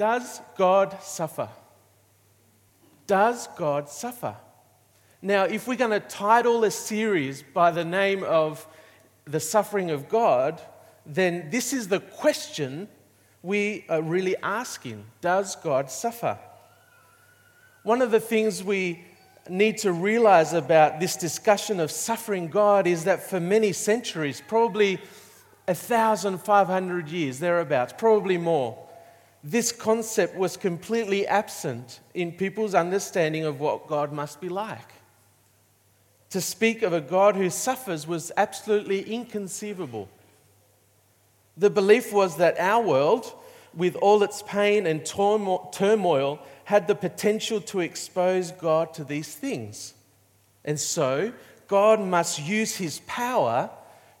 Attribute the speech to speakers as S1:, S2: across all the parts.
S1: Does God suffer? Does God suffer? Now, if we're going to title a series by the name of The Suffering of God, then this is the question we are really asking Does God suffer? One of the things we need to realize about this discussion of suffering God is that for many centuries, probably 1,500 years, thereabouts, probably more, this concept was completely absent in people's understanding of what God must be like. To speak of a God who suffers was absolutely inconceivable. The belief was that our world, with all its pain and turmoil, had the potential to expose God to these things. And so, God must use his power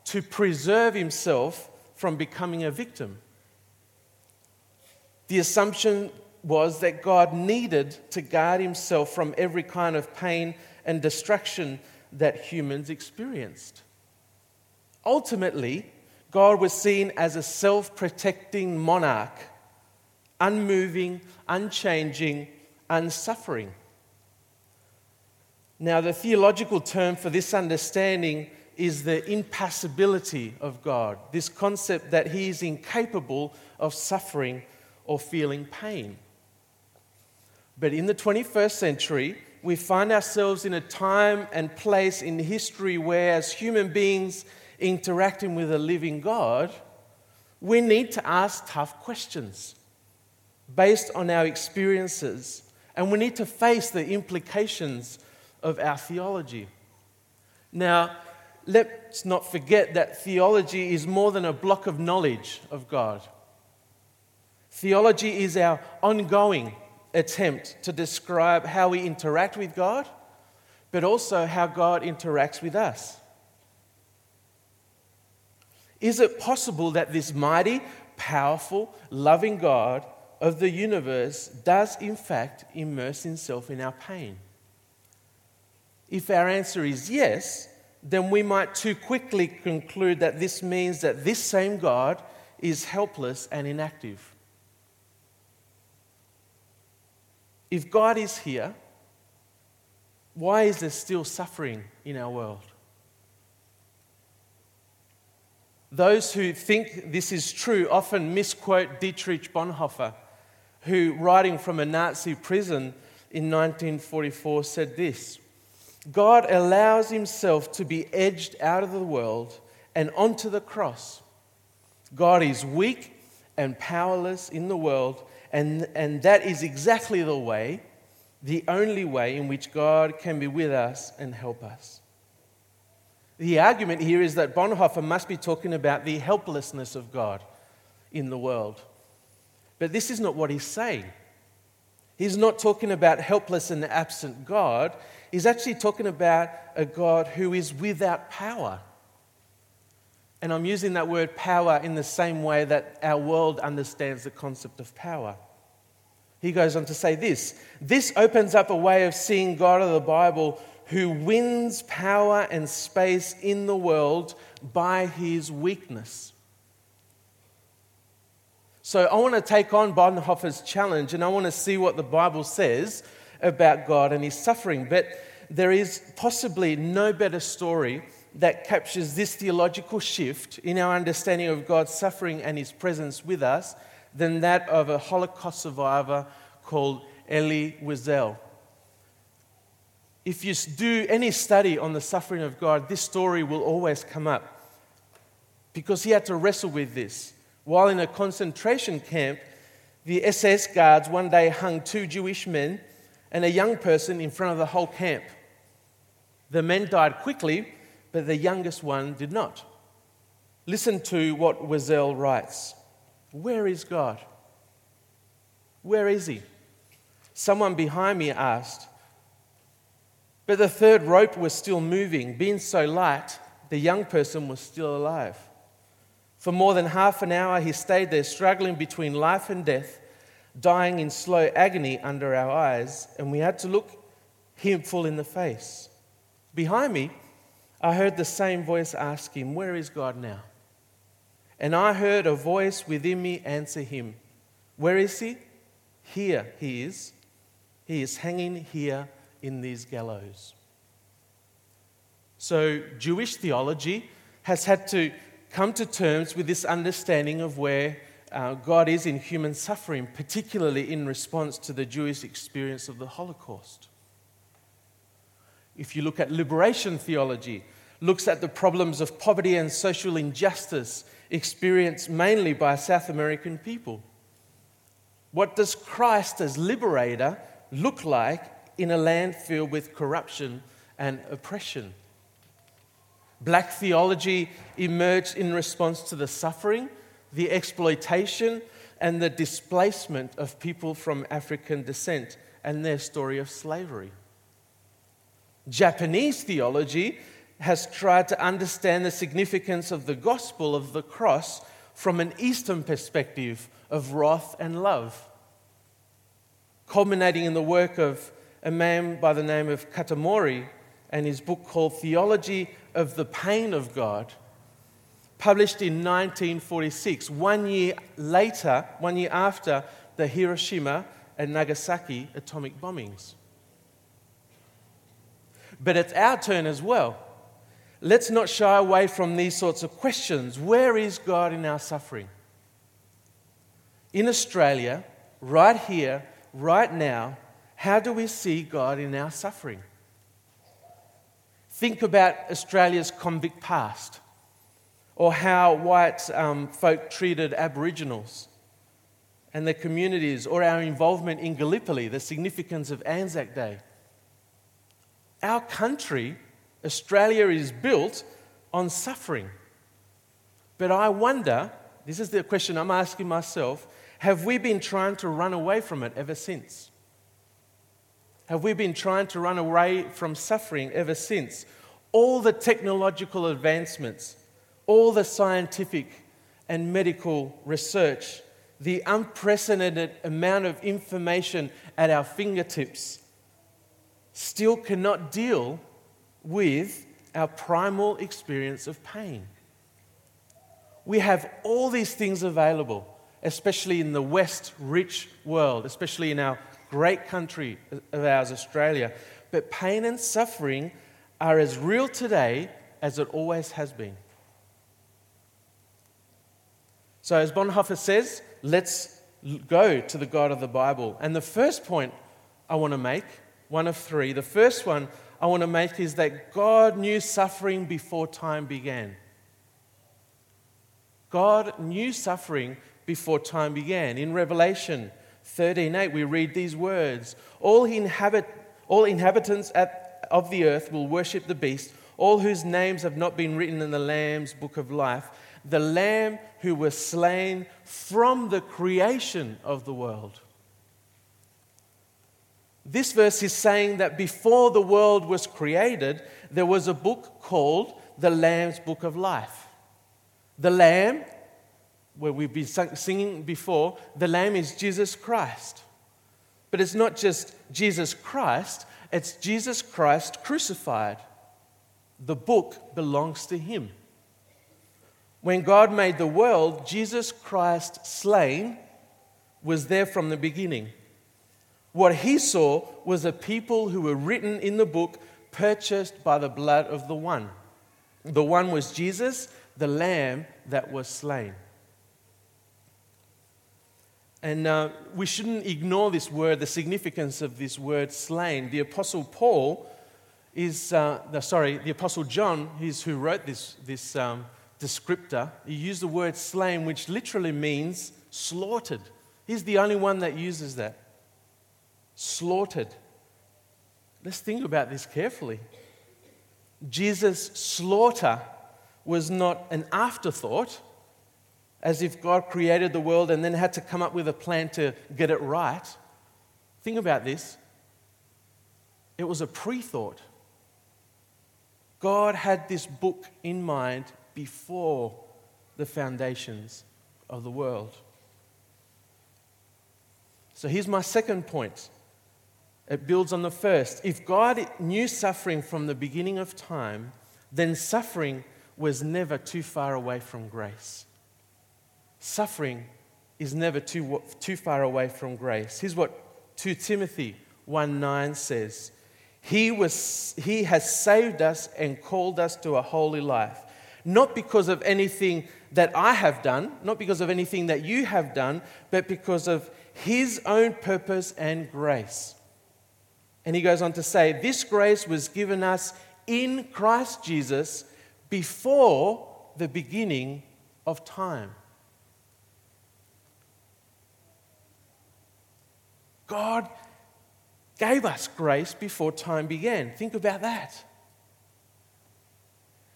S1: to preserve himself from becoming a victim. The assumption was that God needed to guard himself from every kind of pain and destruction that humans experienced. Ultimately, God was seen as a self protecting monarch, unmoving, unchanging, unsuffering. Now, the theological term for this understanding is the impassibility of God, this concept that He is incapable of suffering or feeling pain. But in the 21st century, we find ourselves in a time and place in history where, as human beings interacting with a living God, we need to ask tough questions based on our experiences, and we need to face the implications of our theology. Now, let's not forget that theology is more than a block of knowledge of God. Theology is our ongoing attempt to describe how we interact with God, but also how God interacts with us. Is it possible that this mighty, powerful, loving God of the universe does, in fact, immerse himself in our pain? If our answer is yes, then we might too quickly conclude that this means that this same God is helpless and inactive. If God is here, why is there still suffering in our world? Those who think this is true often misquote Dietrich Bonhoeffer, who, writing from a Nazi prison in 1944, said this God allows himself to be edged out of the world and onto the cross. God is weak and powerless in the world and, and that is exactly the way, the only way in which God can be with us and help us. The argument here is that Bonhoeffer must be talking about the helplessness of God in the world. But this is not what he's saying. He's not talking about helpless and absent God. He's actually talking about a God who is without power. And I'm using that word power in the same way that our world understands the concept of power. He goes on to say this this opens up a way of seeing God of the Bible who wins power and space in the world by his weakness. So I want to take on Bonhoeffer's challenge and I want to see what the Bible says about God and his suffering. But there is possibly no better story that captures this theological shift in our understanding of God's suffering and his presence with us than that of a Holocaust survivor called Elie Wiesel. If you do any study on the suffering of God, this story will always come up because he had to wrestle with this. While in a concentration camp, the SS guards one day hung two Jewish men and a young person in front of the whole camp. The men died quickly, but the youngest one did not. Listen to what Wiesel writes Where is God? Where is He? Someone behind me asked. But the third rope was still moving. Being so light, the young person was still alive. For more than half an hour, he stayed there, struggling between life and death, dying in slow agony under our eyes, and we had to look him full in the face. Behind me, I heard the same voice ask him, Where is God now? And I heard a voice within me answer him, Where is he? Here he is. He is hanging here in these gallows. So, Jewish theology has had to come to terms with this understanding of where uh, God is in human suffering, particularly in response to the Jewish experience of the Holocaust. If you look at liberation theology, looks at the problems of poverty and social injustice experienced mainly by South American people. What does Christ as liberator look like in a land filled with corruption and oppression? Black theology emerged in response to the suffering, the exploitation, and the displacement of people from African descent and their story of slavery. Japanese theology has tried to understand the significance of the gospel of the cross from an Eastern perspective of wrath and love, culminating in the work of a man by the name of Kitamori and his book called Theology of the Pain of God, published in 1946, one year later, one year after the Hiroshima and Nagasaki atomic bombings. But it's our turn as well. Let's not shy away from these sorts of questions. Where is God in our suffering? In Australia, right here, right now, how do we see God in our suffering? Think about Australia's convict past or how white um, folk treated Aboriginals and their communities, or our involvement in Gallipoli, the significance of Anzac Day. Our country, Australia, is built on suffering. But I wonder this is the question I'm asking myself have we been trying to run away from it ever since? have we been trying to run away from suffering ever since? All the technological advancements, all the scientific and medical research, the unprecedented amount of information at our fingertips still cannot deal with our primal experience of pain. We have all these things available, especially in the West rich world, especially in our great country of ours, Australia. But pain and suffering are as real today as it always has been. So, as Bonhoeffer says, let's go to the God of the Bible. And the first point I want to make, one of three, the first one I want to make is that God knew suffering before time began. God knew suffering before time began. In Revelation 13:8 we read these words, all, inhabit, all inhabitants at, of the earth will worship the beast, all whose names have not been written in the Lamb's book of life, the Lamb who was slain from the creation of the world. This verse is saying that before the world was created, there was a book called the Lamb's Book of Life. The Lamb where we've been singing before, the Lamb is Jesus Christ. But it's not just Jesus Christ, it's Jesus Christ crucified. The book belongs to Him. When God made the world, Jesus Christ slain was there from the beginning. What He saw was a people who were written in the book, purchased by the blood of the one. The one was Jesus, the Lamb that was slain. And uh, we shouldn't ignore this word, the significance of this word slain. The Apostle Paul is, uh, the, sorry, the Apostle John is who wrote this, this um, descriptor. He used the word slain, which literally means slaughtered. He's the only one that uses that. Slaughtered. Let's think about this carefully. Jesus' slaughter was not an afterthought as if God created the world and then had to come up with a plan to get it right. Think about this. It was a pre thought. God had this book in mind before the foundations of the world. So here's my second point. It builds on the first. If God knew suffering from the beginning of time, then suffering was never too far away from grace. Suffering is never too, too far away from grace. Here's what 2 Timothy 1 9 says he, was, he has saved us and called us to a holy life, not because of anything that I have done, not because of anything that you have done, but because of His own purpose and grace. And he goes on to say, This grace was given us in Christ Jesus before the beginning of time. God gave us grace before time began. Think about that.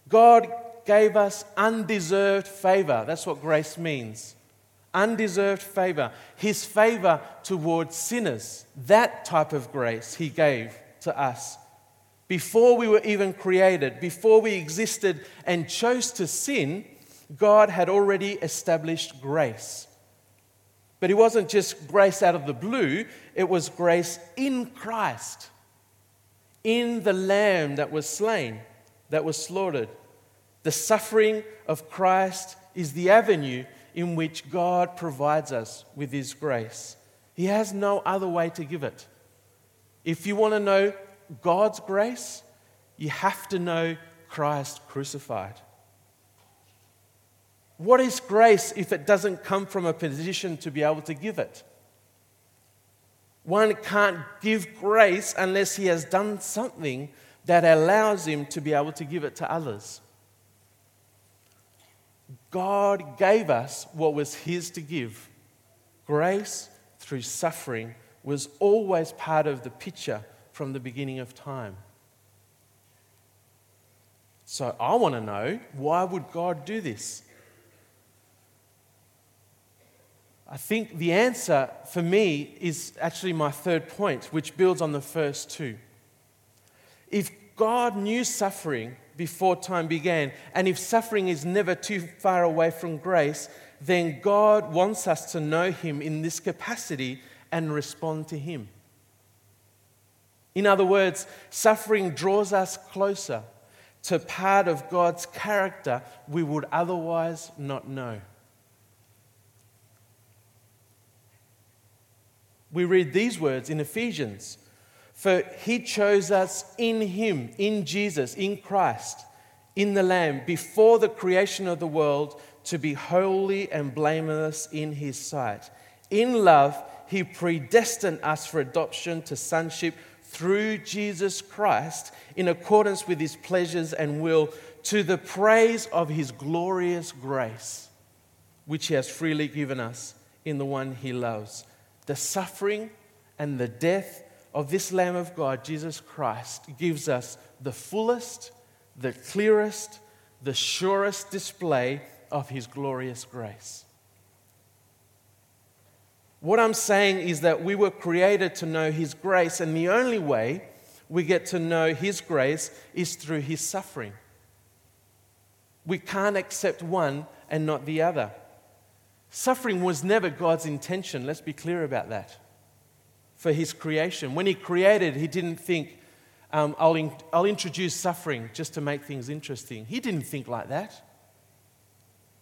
S1: God gave us undeserved favor. That's what grace means. Undeserved favor. His favor towards sinners. That type of grace He gave to us. Before we were even created, before we existed and chose to sin, God had already established grace. But it wasn't just grace out of the blue, it was grace in Christ, in the Lamb that was slain, that was slaughtered. The suffering of Christ is the avenue in which God provides us with His grace. He has no other way to give it. If you want to know God's grace, you have to know Christ crucified. What is grace if it doesn't come from a position to be able to give it? One can't give grace unless he has done something that allows him to be able to give it to others. God gave us what was his to give. Grace through suffering was always part of the picture from the beginning of time. So I want to know why would God do this? I think the answer for me is actually my third point, which builds on the first two. If God knew suffering before time began, and if suffering is never too far away from grace, then God wants us to know Him in this capacity and respond to Him. In other words, suffering draws us closer to part of God's character we would otherwise not know. we read these words in Ephesians For he chose us in him, in Jesus, in Christ, in the Lamb, before the creation of the world, to be holy and blameless in his sight. In love, he predestined us for adoption to sonship through Jesus Christ in accordance with his pleasures and will to the praise of his glorious grace, which he has freely given us in the one he loves the suffering and the death of this Lamb of God, Jesus Christ, gives us the fullest, the clearest, the surest display of His glorious grace. What I'm saying is that we were created to know His grace, and the only way we get to know His grace is through His suffering. We can't accept one and not the other. Suffering was never God's intention. Let's be clear about that. For His creation. When He created, He didn't think, um, I'll, in, I'll introduce suffering just to make things interesting. He didn't think like that.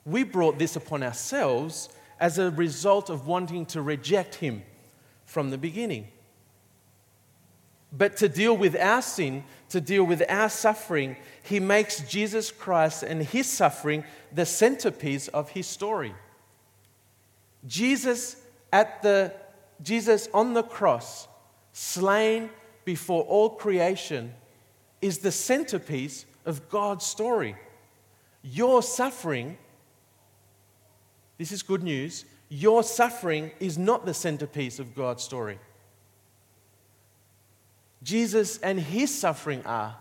S1: We brought this upon ourselves as a result of wanting to reject Him from the beginning. But to deal with our sin, to deal with our suffering, He makes Jesus Christ and His suffering the centerpiece of His story. Jesus at the Jesus on the cross, slain before all creation, is the centerpiece of God's story. Your suffering, this is good news, your suffering is not the centerpiece of God's story. Jesus and his suffering are.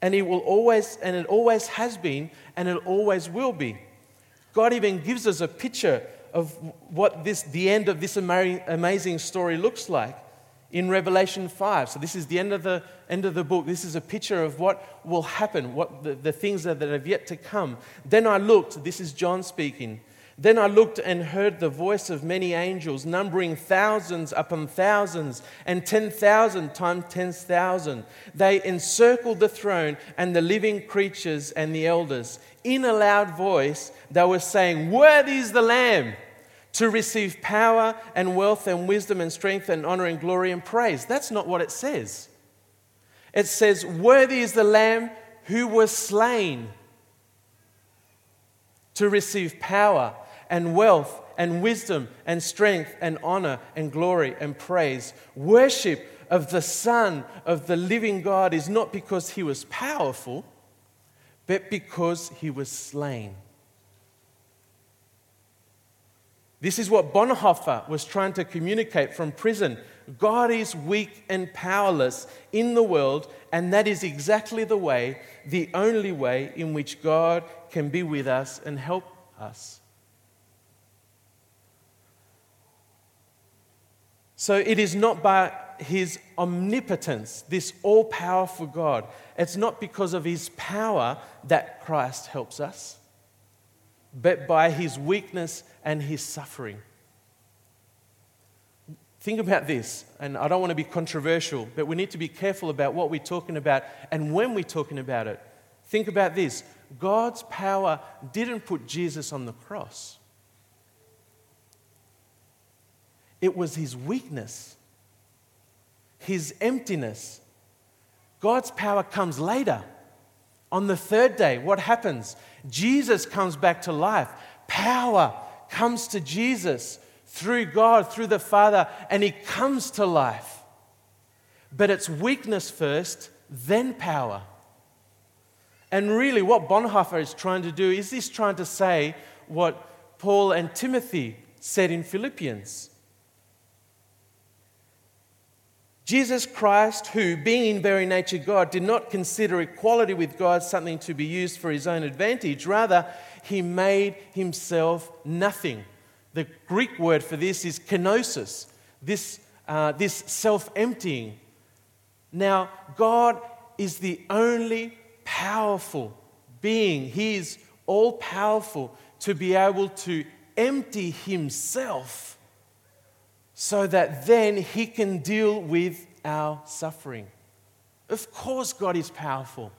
S1: And it will always, and it always has been, and it always will be. God even gives us a picture of what this, the end of this amazing story looks like in Revelation 5. So, this is the end of the, end of the book. This is a picture of what will happen, what the, the things that, that have yet to come. Then I looked, this is John speaking. Then I looked and heard the voice of many angels, numbering thousands upon thousands, and 10,000 times 10,000. They encircled the throne and the living creatures and the elders. In a loud voice, they were saying, Worthy is the Lamb to receive power and wealth and wisdom and strength and honor and glory and praise. That's not what it says. It says, Worthy is the Lamb who was slain to receive power and wealth and wisdom and strength and honor and glory and praise. Worship of the Son of the living God is not because he was powerful, but because he was slain. This is what Bonhoeffer was trying to communicate from prison. God is weak and powerless in the world, and that is exactly the way, the only way in which God can be with us and help us. So it is not by his omnipotence, this all powerful God, it's not because of his power that Christ helps us, but by his weakness and his suffering. Think about this, and I don't want to be controversial, but we need to be careful about what we're talking about and when we're talking about it. Think about this God's power didn't put Jesus on the cross, it was his weakness, his emptiness. God's power comes later. On the third day, what happens? Jesus comes back to life. Power comes to Jesus through God, through the Father, and he comes to life. But it's weakness first, then power. And really, what Bonhoeffer is trying to do is he's trying to say what Paul and Timothy said in Philippians. Jesus Christ, who, being in very nature God, did not consider equality with God something to be used for his own advantage. Rather, he made himself nothing. The Greek word for this is kenosis, this, uh, this self emptying. Now, God is the only powerful being. He is all powerful to be able to empty himself so that then he can deal with our suffering. Of course, God is powerful,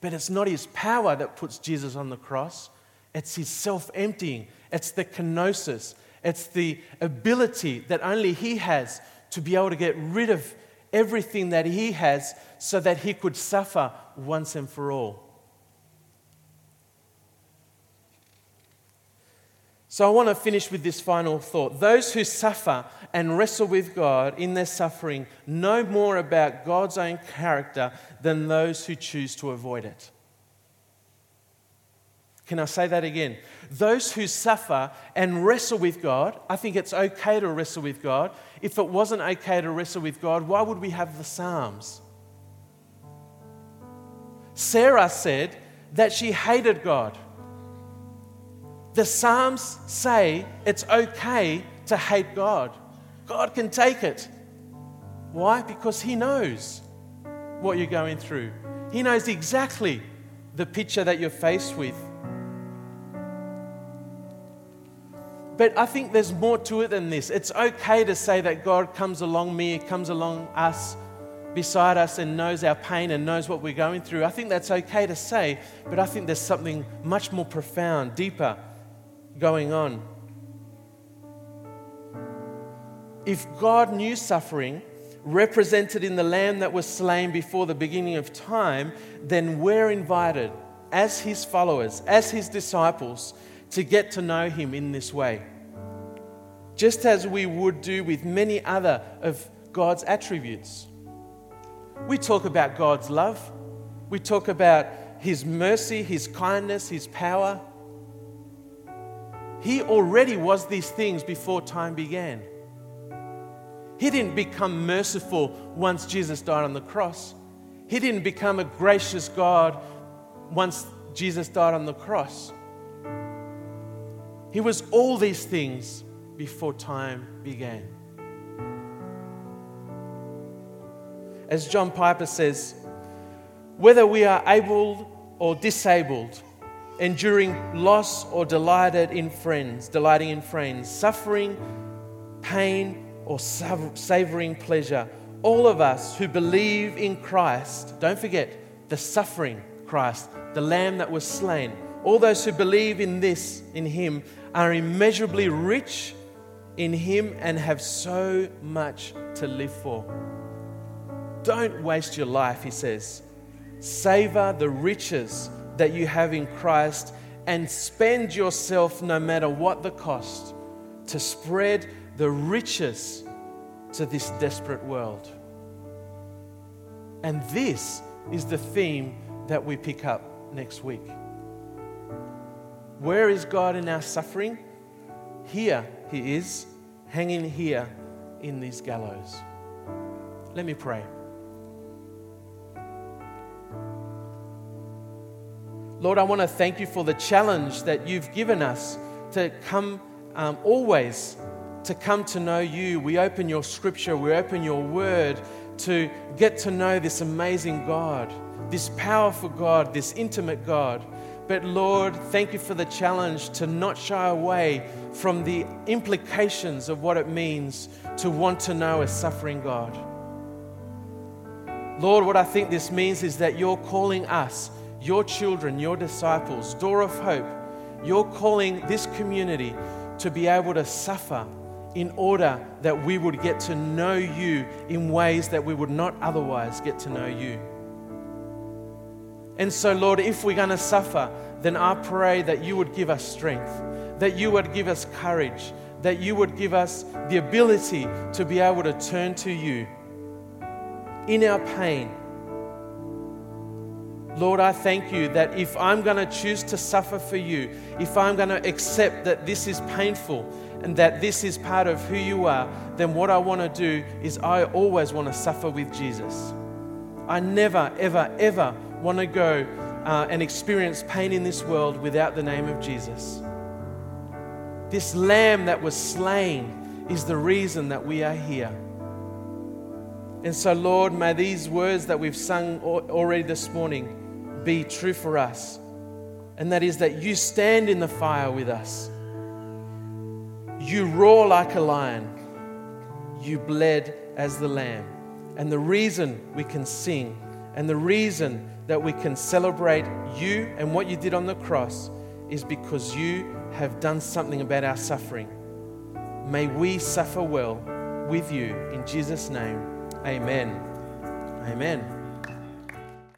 S1: but it's not his power that puts Jesus on the cross, it's his self emptying, it's the kenosis, it's the ability that only he has to be able to get rid of everything that he has so that he could suffer once and for all. So I want to finish with this final thought. Those who suffer and wrestle with God in their suffering know more about God's own character than those who choose to avoid it. Can I say that again? Those who suffer and wrestle with God, I think it's okay to wrestle with God. If it wasn't okay to wrestle with God, why would we have the Psalms? Sarah said that she hated God. The Psalms say it's okay to hate God. God can take it. Why? Because He knows what you're going through, He knows exactly the picture that you're faced with. But I think there's more to it than this. It's okay to say that God comes along me, comes along us, beside us, and knows our pain and knows what we're going through. I think that's okay to say, but I think there's something much more profound, deeper going on. If God knew suffering, represented in the lamb that was slain before the beginning of time, then we're invited as his followers, as his disciples, to get to know him in this way. Just as we would do with many other of God's attributes. We talk about God's love, we talk about his mercy, his kindness, his power. He already was these things before time began. He didn't become merciful once Jesus died on the cross. He didn't become a gracious God once Jesus died on the cross. He was all these things before time began. As John Piper says, whether we are able or disabled, enduring loss or delighted in friends, delighting in friends, suffering, pain, or savoring pleasure. All of us who believe in Christ, don't forget the suffering Christ, the Lamb that was slain. All those who believe in this, in Him, are immeasurably rich in Him and have so much to live for. Don't waste your life, He says. Savor the riches that you have in Christ and spend yourself, no matter what the cost, to spread the riches to this desperate world. And this is the theme that we pick up next week. Where is God in our suffering? Here He is, hanging here in these gallows. Let me pray. Lord, I want to thank you for the challenge that you've given us to come um, always to come to know you. We open your scripture, we open your word to get to know this amazing God, this powerful God, this intimate God. But Lord, thank you for the challenge to not shy away from the implications of what it means to want to know a suffering God. Lord, what I think this means is that you're calling us, your children, your disciples, Door of Hope, you're calling this community to be able to suffer in order that we would get to know you in ways that we would not otherwise get to know you. And so, Lord, if we're going to suffer, then I pray that you would give us strength, that you would give us courage, that you would give us the ability to be able to turn to you in our pain. Lord, I thank you that if I'm going to choose to suffer for you, if I'm going to accept that this is painful, and that this is part of who you are, then what I want to do is I always want to suffer with Jesus. I never, ever, ever want to go uh, and experience pain in this world without the name of Jesus. This lamb that was slain is the reason that we are here. And so, Lord, may these words that we've sung already this morning be true for us. And that is that you stand in the fire with us you roar like a lion. You bled as the lamb. And the reason we can sing and the reason that we can celebrate you and what you did on the cross is because you have done something about our suffering. May we suffer well with you. In Jesus' name, amen. Amen.